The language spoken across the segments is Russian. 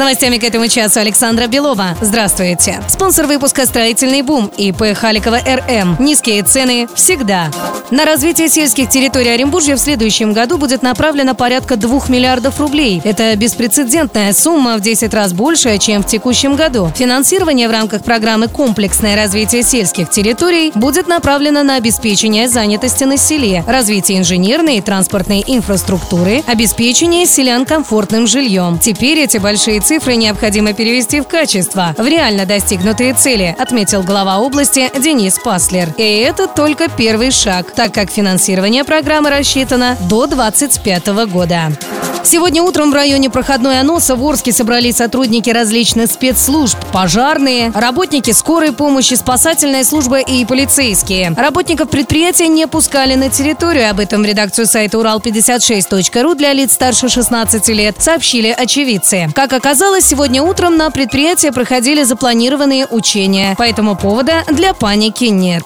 Новостями к этому часу Александра Белова. Здравствуйте. Спонсор выпуска «Строительный бум» ИП Халикова РМ. Низкие цены всегда. На развитие сельских территорий Оренбуржья в следующем году будет направлено порядка 2 миллиардов рублей. Это беспрецедентная сумма в 10 раз большая, чем в текущем году. Финансирование в рамках программы «Комплексное развитие сельских территорий» будет направлено на обеспечение занятости на селе, развитие инженерной и транспортной инфраструктуры, обеспечение селян комфортным жильем. Теперь эти большие цифры необходимо перевести в качество, в реально достигнутые цели, отметил глава области Денис Паслер. И это только первый шаг, так как финансирование программы рассчитано до 2025 года. Сегодня утром в районе проходной Аноса в Орске собрались сотрудники различных спецслужб, пожарные, работники скорой помощи, спасательная служба и полицейские. Работников предприятия не пускали на территорию. Об этом в редакцию сайта урал56.ру для лиц старше 16 лет сообщили очевидцы. Как оказалось, сегодня утром на предприятии проходили запланированные учения, поэтому повода для паники нет.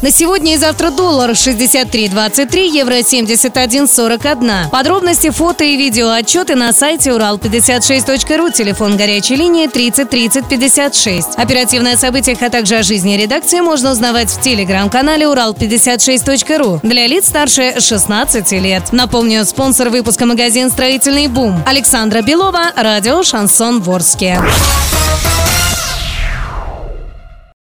На сегодня и завтра доллар 63.23, евро 71.41. Подробности, фото и видео отчеты на сайте урал56.ру, телефон горячей линии 30 30 56. Оперативные о событиях, а также о жизни редакции можно узнавать в телеграм-канале урал56.ру для лиц старше 16 лет. Напомню, спонсор выпуска магазин «Строительный бум» Александра Белова, радио «Шансон Ворске».